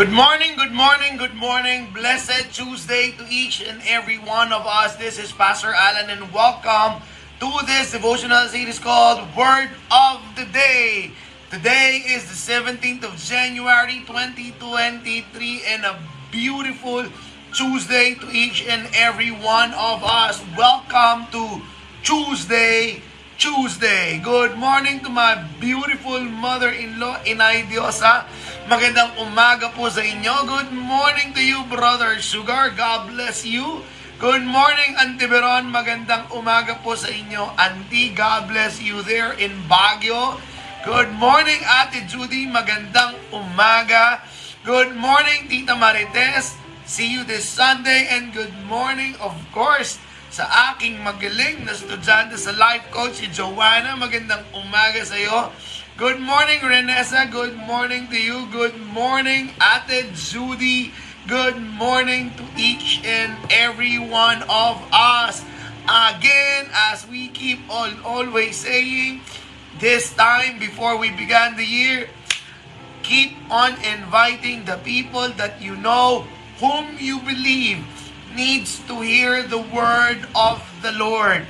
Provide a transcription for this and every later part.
Good morning, good morning, good morning. Blessed Tuesday to each and every one of us. This is Pastor Alan and welcome to this devotional series called Word of the Day. Today is the 17th of January 2023 and a beautiful Tuesday to each and every one of us. Welcome to Tuesday Tuesday. Good morning to my beautiful mother-in-law, Inay Diosa. Magandang umaga po sa inyo. Good morning to you, Brother Sugar. God bless you. Good morning, Auntie Veron. Magandang umaga po sa inyo. Auntie, God bless you there in Baguio. Good morning, Ate Judy. Magandang umaga. Good morning, Tita Marites. See you this Sunday. And good morning, of course, sa aking magaling na estudyante sa life coach, si Joanna. Magandang umaga sa iyo. Good morning, Renessa. Good morning to you. Good morning, Ate Judy. Good morning to each and every one of us. Again, as we keep on always saying, this time before we began the year, keep on inviting the people that you know, whom you believe, needs to hear the word of the Lord.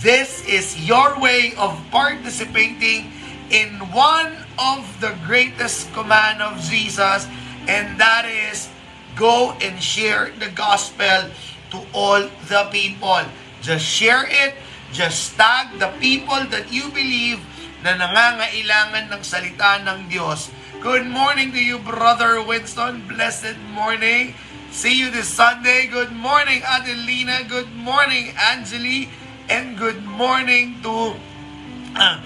This is your way of participating in one of the greatest command of Jesus, and that is go and share the gospel to all the people. Just share it. Just tag the people that you believe na nangangailangan ng salita ng Diyos. Good morning to you, Brother Winston. Blessed morning. See you this Sunday. Good morning, Adelina. Good morning, Angeli. And good morning to uh,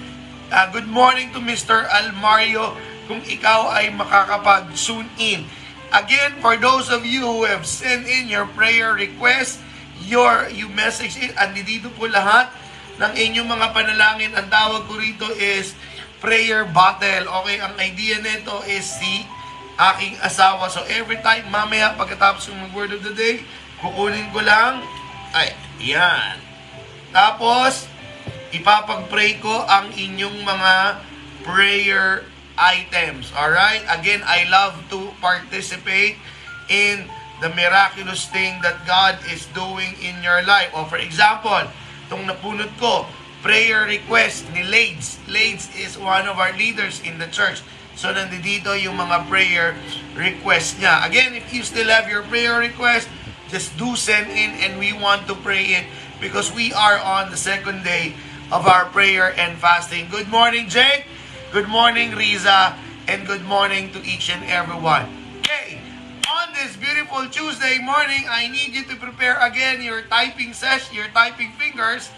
uh, good morning to Mr. Almario kung ikaw ay makakapag-tune in. Again, for those of you who have sent in your prayer request, your you message it, andito po lahat ng inyong mga panalangin. Ang tawag ko rito is prayer battle. Okay, ang idea nito is si aking asawa. So every time, mamaya pagkatapos ng word of the day, kukunin ko lang, ay, yan. Tapos, ipapag-pray ko ang inyong mga prayer items. Alright? Again, I love to participate in the miraculous thing that God is doing in your life. O for example, itong napunot ko, prayer request ni Lades. Lades is one of our leaders in the church. So, nandito yung mga prayer request niya. Again, if you still have your prayer request, just do send in and we want to pray it because we are on the second day of our prayer and fasting. Good morning, Jake. Good morning, Riza. And good morning to each and everyone. Okay, on this beautiful Tuesday morning, I need you to prepare again your typing session, your typing fingers,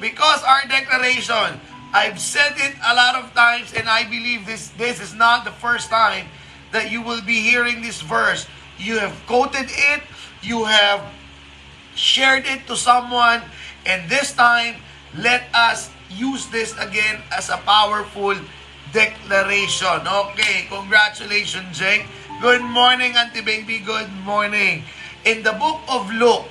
because our declaration, I've said it a lot of times, and I believe this, this is not the first time that you will be hearing this verse. You have quoted it, you have shared it to someone, and this time, let us use this again as a powerful declaration. Okay, congratulations, Jake. Good morning, Auntie Baby. Good morning. In the book of Luke,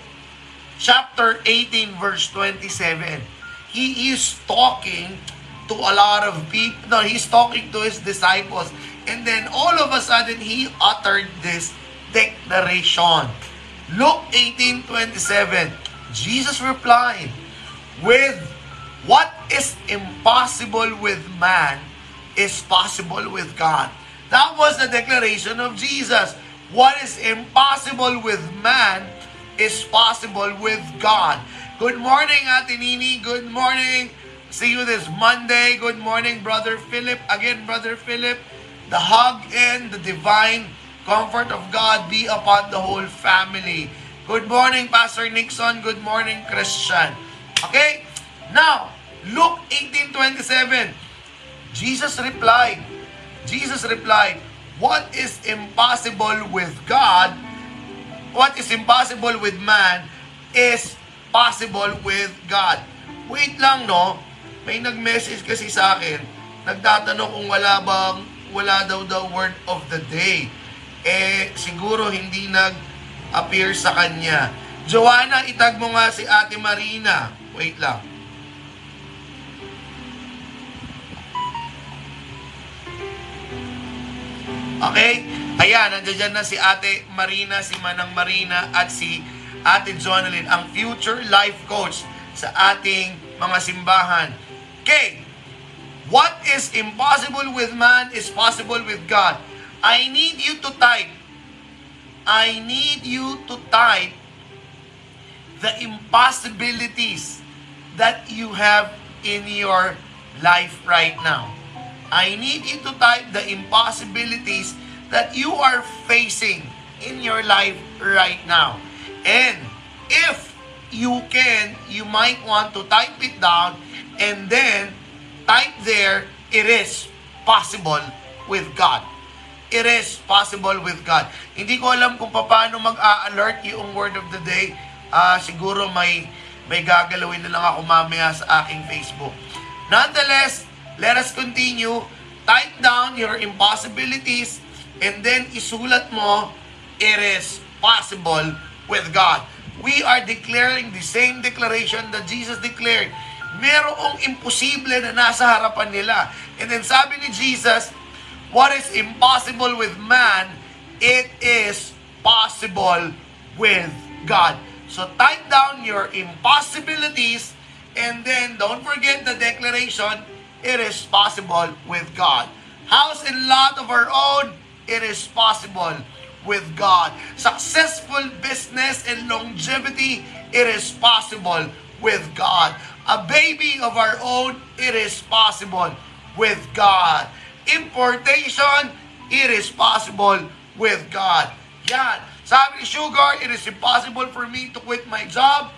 chapter 18, verse 27, he is talking to a lot of people. No, he's talking to his disciples. And then all of a sudden, he uttered this declaration. Luke 18, 27, Jesus replied, with what is impossible with man is possible with God. That was the declaration of Jesus. What is impossible with man is possible with God. Good morning, Ate Nini. Good morning. See you this Monday. Good morning, Brother Philip. Again, Brother Philip, the hug and the divine comfort of God be upon the whole family. Good morning, Pastor Nixon. Good morning, Christian. Okay? Now, Luke 18.27, Jesus replied, Jesus replied, What is impossible with God, what is impossible with man, is possible with God. Wait lang, no? May nag-message kasi sa akin, nagtatanong kung wala bang, wala daw the word of the day. Eh, siguro hindi nag-appear sa kanya. Joanna, itag mo nga si Ate Marina. Wait lang. Okay? Ayan, nandiyan na si Ate Marina, si Manang Marina at si Ate Jonalyn, ang future life coach sa ating mga simbahan. Okay, what is impossible with man is possible with God. I need you to type. I need you to type the impossibilities that you have in your life right now. I need you to type the impossibilities that you are facing in your life right now. And if you can, you might want to type it down and then type there, it is possible with God. It is possible with God. Hindi ko alam kung paano mag-a-alert yung word of the day. Uh, siguro may may gagalawin na lang ako mamaya sa aking Facebook. Nonetheless, let us continue. Type down your impossibilities and then isulat mo, it is possible with God. We are declaring the same declaration that Jesus declared. Merong imposible na nasa harapan nila. And then sabi ni Jesus, what is impossible with man, it is possible with God. So type down your impossibilities and then don't forget the declaration, it is possible with God. House and lot of our own, it is possible with God. Successful business and longevity, it is possible with God. A baby of our own, it is possible with God. Importation, it is possible with God. Yan. Sabi Sugar, it is impossible for me to quit my job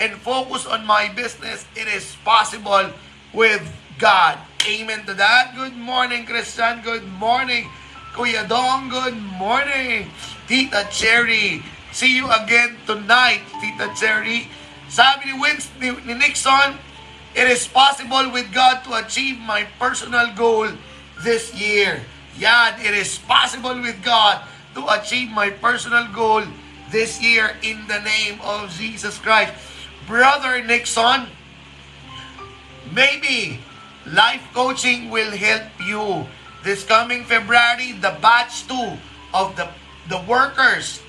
and focus on my business. It is possible with God. Amen to that. Good morning, Christian. Good morning. Kuya Dong, good morning. Tita Cherry, see you again tonight, Tita Cherry. Sabi ni Wins, ni, ni Nixon, it is possible with God to achieve my personal goal this year. Yan, it is possible with God to achieve my personal goal this year in the name of Jesus Christ. Brother Nixon, maybe life coaching will help you this coming February, the batch 2 of the, the workers,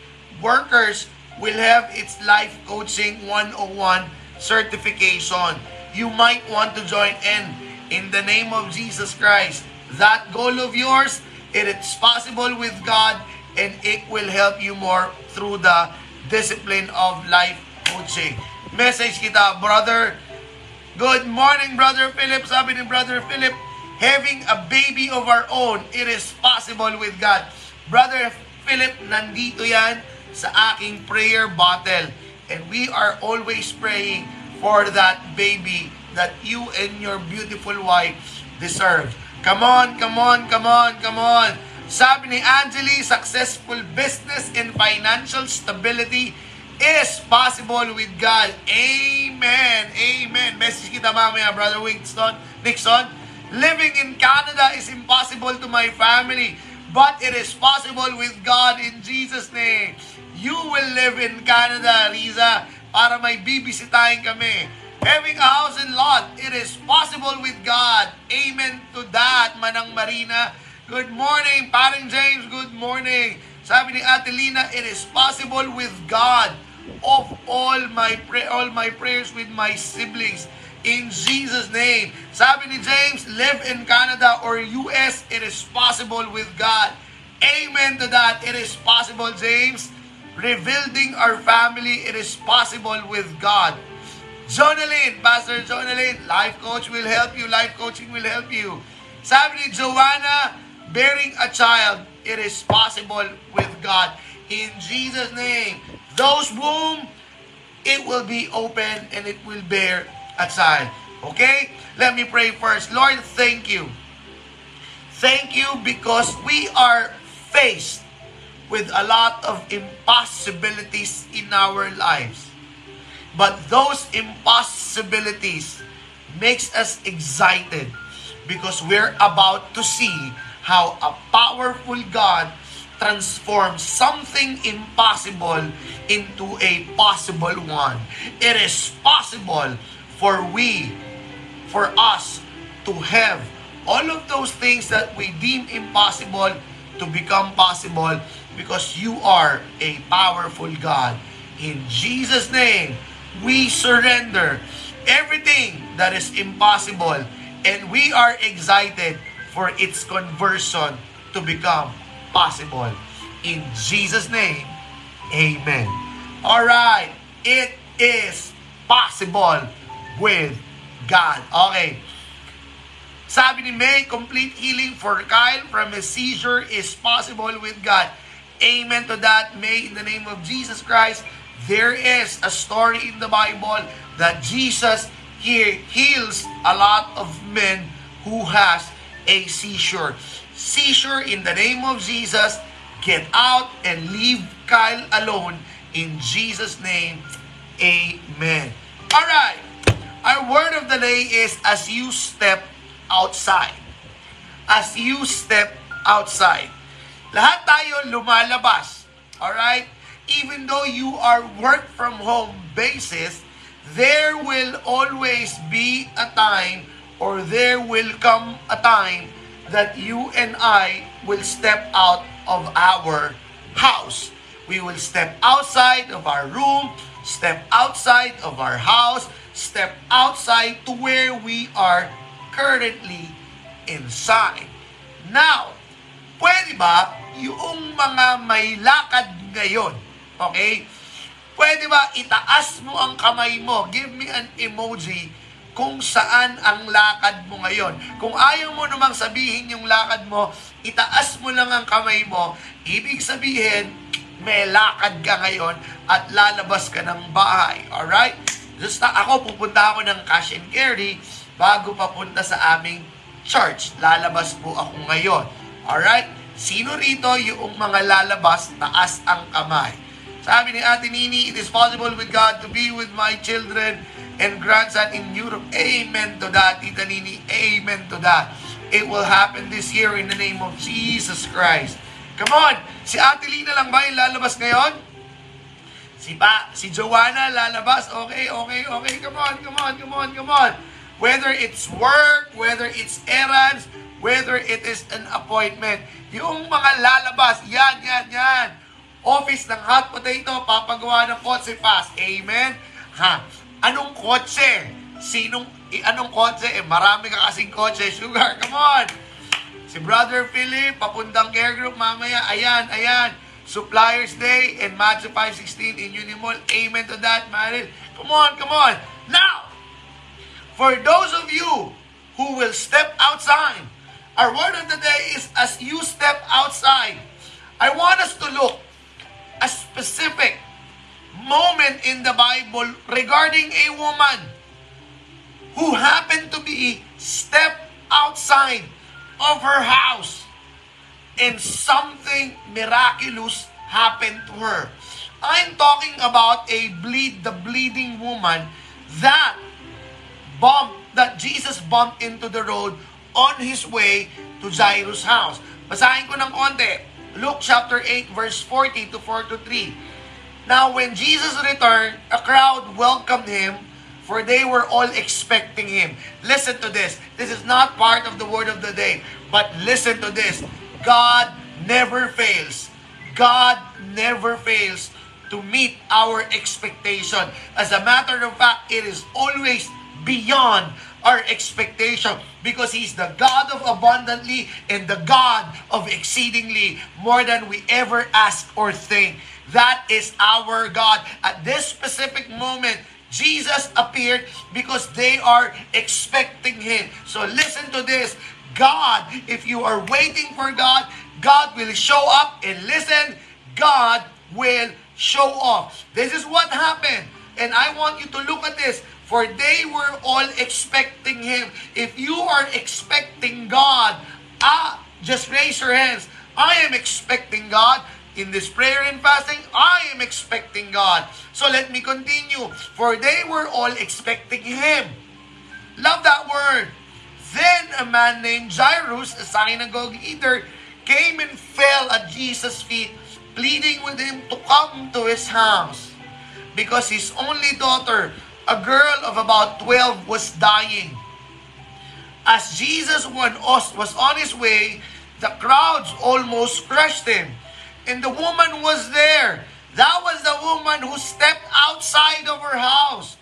workers will have its life coaching 101 certification. You might want to join in in the name of Jesus Christ. That goal of yours, it is possible with God and it will help you more through the discipline of life coaching. Message kita, brother. Good morning, brother Philip. Sabi ni brother Philip, having a baby of our own, it is possible with God. Brother Philip, nandito yan sa aking prayer bottle. And we are always praying for that baby that you and your beautiful wife deserve. Come on, come on, come on, come on. Sabi ni Angeli, successful business and financial stability is possible with God. Amen. Amen. Message kita mamaya, Brother Winston, Nixon. Living in Canada is impossible to my family, but it is possible with God in Jesus' name. You will live in Canada, Riza, para may bibisitahin kami. Having a house and lot, it is possible with God. Amen to that, Manang Marina. Good morning, Paring James. Good morning. Sabi ni Ate Lina, it is possible with God of all my all my prayers with my siblings in Jesus' name. Sabi ni James, live in Canada or US, it is possible with God. Amen to that. It is possible, James. Rebuilding our family, it is possible with God. Jonalyn, Pastor Jonalyn, life coach will help you. Life coaching will help you. Sabi ni Joanna, bearing a child, it is possible with God. In Jesus' name, those womb, it will be open and it will bear aside. Okay? Let me pray first. Lord, thank you. Thank you because we are faced with a lot of impossibilities in our lives. But those impossibilities makes us excited because we're about to see how a powerful God transforms something impossible into a possible one. It is possible for we, for us to have all of those things that we deem impossible, to become possible because you are a powerful God. In Jesus' name, we surrender everything that is impossible and we are excited for its conversion to become possible. In Jesus' name, amen. All right, it is possible with God. Okay. Sabi ni May, complete healing for Kyle from a seizure is possible with God. Amen to that, May, in the name of Jesus Christ. There is a story in the Bible that Jesus here heals a lot of men who has a seizure. Seizure in the name of Jesus, get out and leave Kyle alone in Jesus' name. Amen. All right. Word of the day is as you step outside. As you step outside. Lahat tayo lumalabas. All right? even though you are work from home basis, there will always be a time or there will come a time that you and I will step out of our house. We will step outside of our room, step outside of our house, step outside to where we are currently inside. Now, pwede ba yung mga may lakad ngayon Okay? Pwede ba itaas mo ang kamay mo? Give me an emoji kung saan ang lakad mo ngayon. Kung ayaw mo namang sabihin yung lakad mo, itaas mo lang ang kamay mo. Ibig sabihin, may lakad ka ngayon at lalabas ka ng bahay. Alright? Just na ako, pupunta ako ng cash and carry bago papunta sa aming church. Lalabas po ako ngayon. Alright? Sino rito yung mga lalabas, taas ang kamay? Sabi ni Ate Nini, it is possible with God to be with my children and grandson in Europe. Amen to that, Tita Nini. Amen to that. It will happen this year in the name of Jesus Christ. Come on! Si Ate Lina lang ba yung lalabas ngayon? Si pa, si Joanna lalabas. Okay, okay, okay. Come on, come on, come on, come on. Whether it's work, whether it's errands, whether it is an appointment. Yung mga lalabas, yan, yan, yan office ng hot potato, papagawa ng kotse fast. Amen? Ha? Anong kotse? Sinong, eh, anong kotse? Eh, marami ka kasing kotse. Sugar, come on! Si Brother Philip, papuntang care group mamaya. Ayan, ayan. Suppliers Day and Matthew 5.16 in Unimall. Amen to that, Maril. Come on, come on. Now, for those of you who will step outside, our word of the day is as you step outside, I want us to look a specific moment in the Bible regarding a woman who happened to be step outside of her house and something miraculous happened to her. I'm talking about a bleed the bleeding woman that bumped that Jesus bumped into the road on his way to Jairus' house. Basahin ko ng konti. Luke chapter 8 verse 40 to 43. Now when Jesus returned, a crowd welcomed him for they were all expecting him. Listen to this. This is not part of the word of the day, but listen to this. God never fails. God never fails to meet our expectation. As a matter of fact, it is always beyond our expectation because He's the God of abundantly and the God of exceedingly more than we ever ask or think. That is our God. At this specific moment, Jesus appeared because they are expecting Him. So listen to this. God, if you are waiting for God, God will show up and listen, God will show up. This is what happened. And I want you to look at this. For they were all expecting Him. If you are expecting God, ah, just raise your hands. I am expecting God. In this prayer and fasting, I am expecting God. So let me continue. For they were all expecting Him. Love that word. Then a man named Jairus, a synagogue leader, came and fell at Jesus' feet, pleading with him to come to his house. Because his only daughter a girl of about 12 was dying. As Jesus was on his way, the crowds almost crushed him. And the woman was there. That was the woman who stepped outside of her house,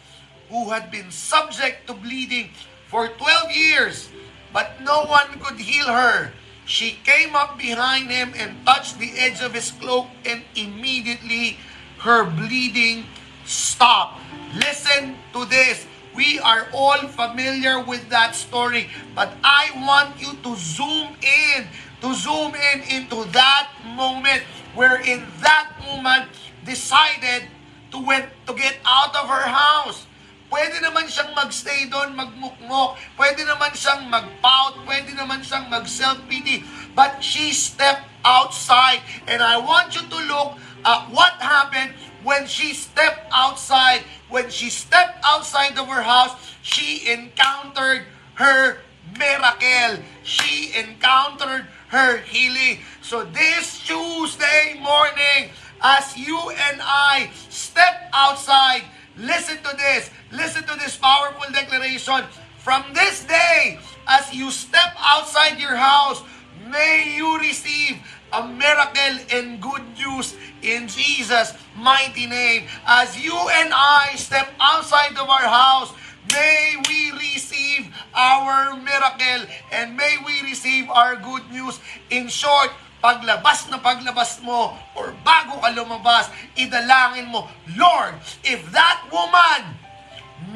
who had been subject to bleeding for 12 years, but no one could heal her. She came up behind him and touched the edge of his cloak, and immediately her bleeding stopped. Listen to this. We are all familiar with that story, but I want you to zoom in, to zoom in into that moment wherein that woman decided to went to get out of her house. Pwede naman siyang magstay doon, magmukmok. Pwede naman siyang magpout. Pwede naman siyang mag-self-pity. But she stepped outside. And I want you to look at what happened when she stepped outside when she stepped outside of her house, she encountered her miracle. She encountered her healing. So this Tuesday morning, as you and I step outside, listen to this. Listen to this powerful declaration. From this day, as you step outside your house, may you receive a miracle and good news in Jesus' mighty name. As you and I step outside of our house, may we receive our miracle and may we receive our good news. In short, paglabas na paglabas mo or bago ka lumabas, idalangin mo, Lord, if that woman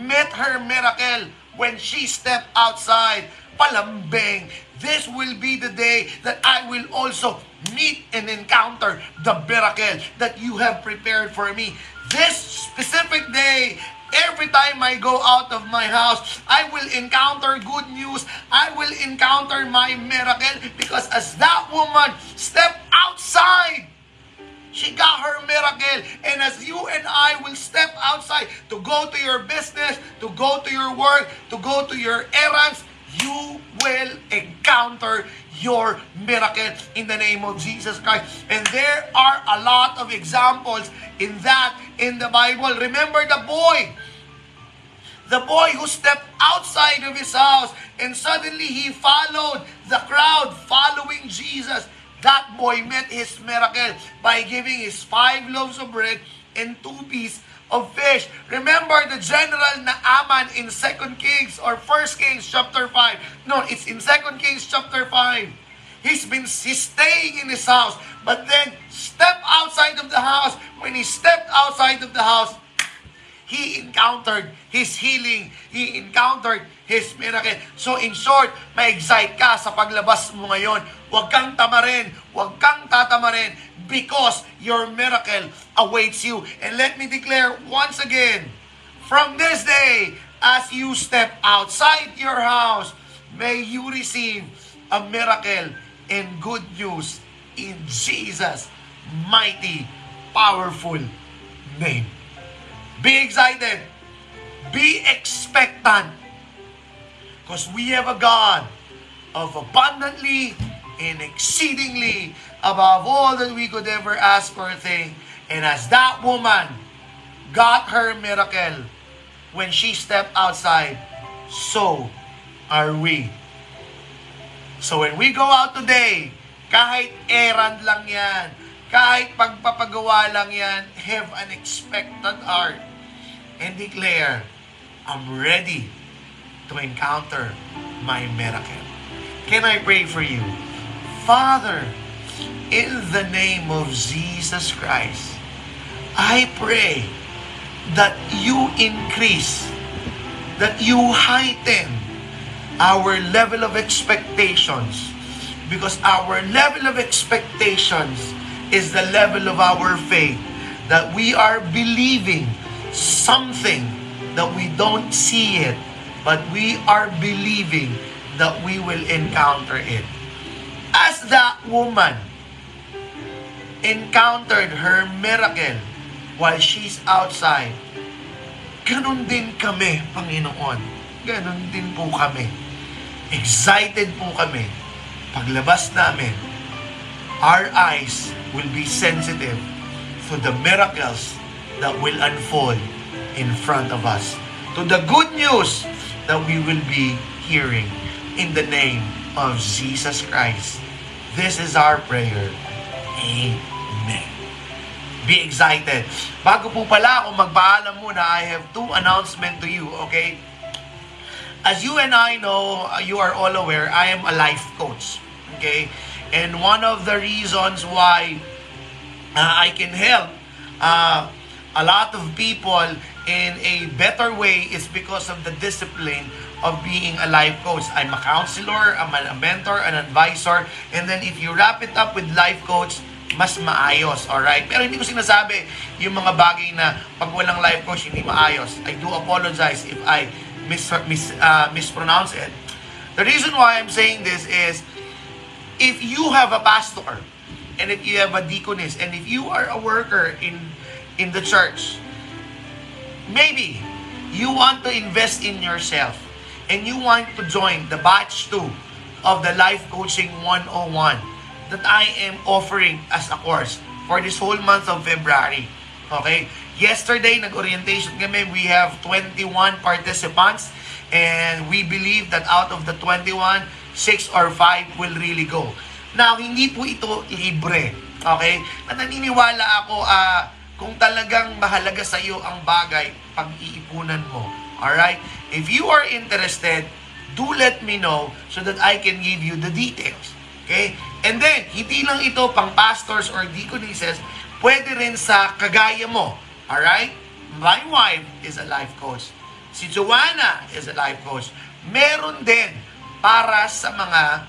met her miracle when she stepped outside, palambing, this will be the day that I will also meet and encounter the miracle that you have prepared for me. This specific day, every time I go out of my house, I will encounter good news. I will encounter my miracle because as that woman stepped outside, she got her miracle. And as you and I will step outside to go to your business, to go to your work, to go to your errands, you will encounter your miracle in the name of Jesus Christ. And there are a lot of examples in that in the Bible. Remember the boy. The boy who stepped outside of his house and suddenly he followed the crowd following Jesus. That boy met his miracle by giving his five loaves of bread and two pieces of fish. Remember the general na Aman in 2 Kings or 1 Kings chapter 5. No, it's in 2 Kings chapter 5. He's been he's staying in his house, but then step outside of the house. When he stepped outside of the house, he encountered his healing. He encountered his miracle. So in short, ma-excite ka sa paglabas mo ngayon. Huwag kang tamarin. Huwag kang tatamarin because your miracle awaits you. And let me declare once again, from this day, as you step outside your house, may you receive a miracle and good news in Jesus' mighty, powerful name. Be excited. Be expectant. Because we have a God of abundantly and exceedingly above all that we could ever ask or think. And as that woman got her miracle when she stepped outside, so are we. So when we go out today, kahit errand lang yan, kahit pagpapagawa lang yan, have an expectant heart and declare, I'm ready to encounter my miracle. Can I pray for you? Father, in the name of Jesus Christ, I pray that you increase, that you heighten our level of expectations because our level of expectations is the level of our faith that we are believing something that we don't see it but we are believing that we will encounter it. As that woman encountered her miracle while she's outside, ganun din kami, Panginoon. Ganun din po kami. Excited po kami. Paglabas namin, our eyes will be sensitive to the miracles that will unfold in front of us. To the good news that we will be hearing in the name of Jesus Christ. This is our prayer. Amen. Be excited. Bago po pala ako magpaalam muna, I have two announcements to you, okay? As you and I know, you are all aware, I am a life coach, okay? And one of the reasons why uh, I can help uh, a lot of people in a better way is because of the discipline of being a life coach. I'm a counselor, I'm a mentor, an advisor, and then if you wrap it up with life coach, mas maayos, alright? Pero hindi ko sinasabi yung mga bagay na pag walang life coach, hindi maayos. I do apologize if I mis, mis, uh, mispronounce it. The reason why I'm saying this is, if you have a pastor, and if you have a deaconess, and if you are a worker in in the church, maybe you want to invest in yourself and you want to join the batch 2 of the Life Coaching 101 that I am offering as a course for this whole month of February. Okay? Yesterday, nag-orientation kami. We have 21 participants and we believe that out of the 21, 6 or 5 will really go. Now, hindi po ito libre. Okay? At naniniwala ako, ah, kung talagang mahalaga sa iyo ang bagay, pag-iipunan mo. Alright? If you are interested, do let me know so that I can give you the details. Okay? And then, hindi lang ito pang pastors or deaconesses, pwede rin sa kagaya mo. Alright? My wife is a life coach. Si Joanna is a life coach. Meron din para sa mga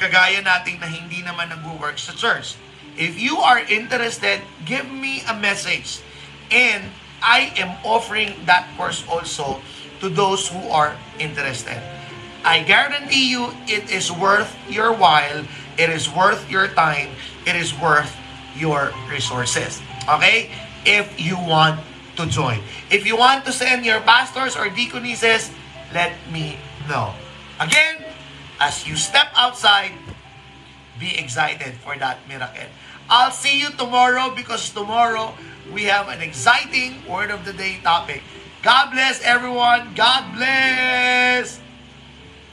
kagaya nating na hindi naman nag-work sa church. If you are interested, give me a message. And I am offering that course also to those who are interested. I guarantee you it is worth your while, it is worth your time, it is worth your resources. Okay? If you want to join. If you want to send your pastors or deaconesses, let me know. Again, as you step outside, be excited for that miracle. I'll see you tomorrow because tomorrow we have an exciting Word of the Day topic. God bless everyone. God bless.